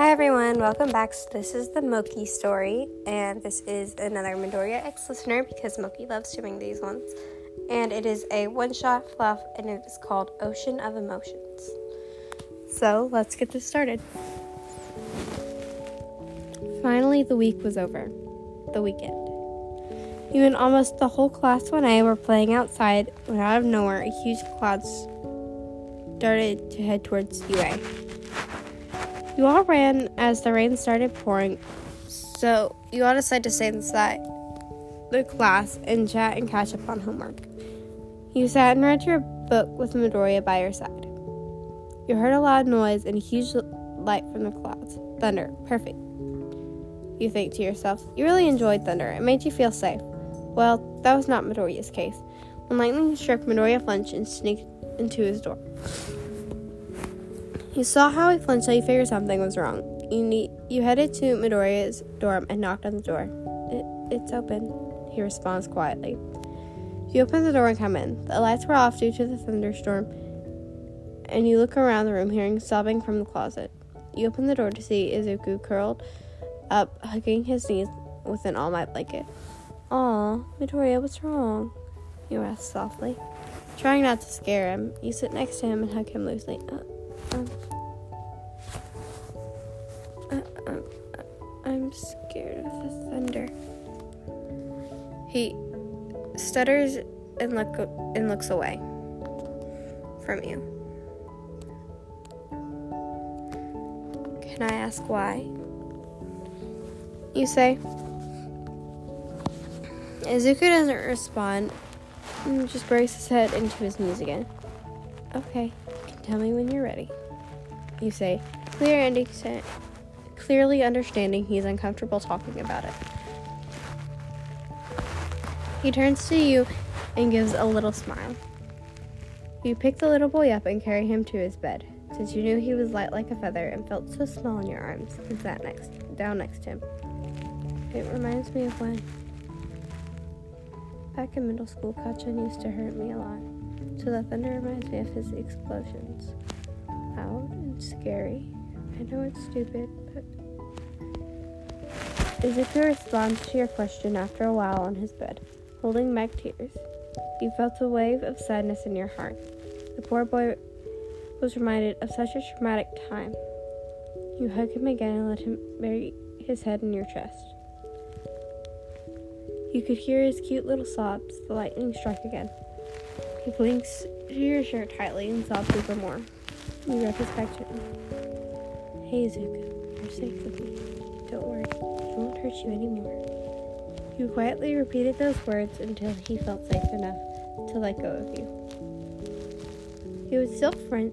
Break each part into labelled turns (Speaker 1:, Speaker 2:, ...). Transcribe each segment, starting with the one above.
Speaker 1: Hi everyone, welcome back. So this is the Moki story, and this is another Midoriya X listener because Moki loves doing these ones. And it is a one shot fluff, and it is called Ocean of Emotions. So let's get this started. Finally, the week was over. The weekend. You and almost the whole class 1A were playing outside when out of nowhere a huge cloud started to head towards UA. You all ran as the rain started pouring, so you all decided to stay inside the class and chat and catch up on homework. You sat and read your book with Midoriya by your side. You heard a loud noise and a huge light from the clouds. Thunder. Perfect. You think to yourself, you really enjoyed thunder. It made you feel safe. Well, that was not Midoriya's case. When lightning struck, Midoriya flinched and sneaked into his door. You saw how he flinched, so you figured something was wrong. You need, you headed to Midoriya's dorm and knocked on the door. It, it's open, he responds quietly. You open the door and come in. The lights were off due to the thunderstorm, and you look around the room, hearing sobbing from the closet. You open the door to see Izuku curled up, hugging his knees with an All Might blanket. Aw, Midoriya, what's wrong? You ask softly. Trying not to scare him, you sit next to him and hug him loosely. Uh, um, um, uh, I'm scared of the thunder. He stutters and look and looks away from you. Can I ask why? You say. Izuku doesn't respond and just breaks his head into his knees again. Okay, tell me when you're ready. You say, clear and clearly understanding he's uncomfortable talking about it. He turns to you and gives a little smile. You pick the little boy up and carry him to his bed, since you knew he was light like a feather and felt so small in your arms, and sat next down next to him. It reminds me of when back in middle school, Kacchan used to hurt me a lot. So the thunder reminds me of his explosions. Loud and scary. I know it's stupid, but Izuku responds to your question after a while on his bed, holding back tears. You felt a wave of sadness in your heart. The poor boy was reminded of such a traumatic time. You hug him again and let him bury his head in your chest. You could hear his cute little sobs. The lightning struck again. He clings to your shirt tightly and sobs even more. Rub his. Hey, Zuko, you're safe with me. Don't worry, I won't hurt you anymore. You quietly repeated those words until he felt safe enough to let go of you. He would still flinch,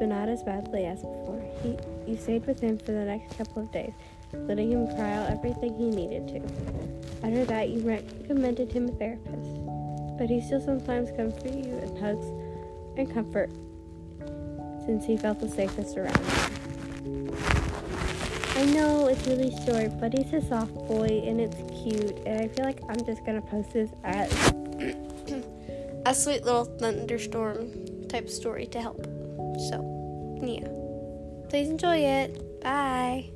Speaker 1: but not as badly as before. He, you stayed with him for the next couple of days, letting him cry out everything he needed to. After that, you recommended him a therapist, but he still sometimes comes for you and hugs and comfort since he felt the safest around you. I know it's really short, but he's a soft boy and it's cute, and I feel like I'm just gonna post this as a sweet little thunderstorm type story to help. So, yeah. Please enjoy it. Bye.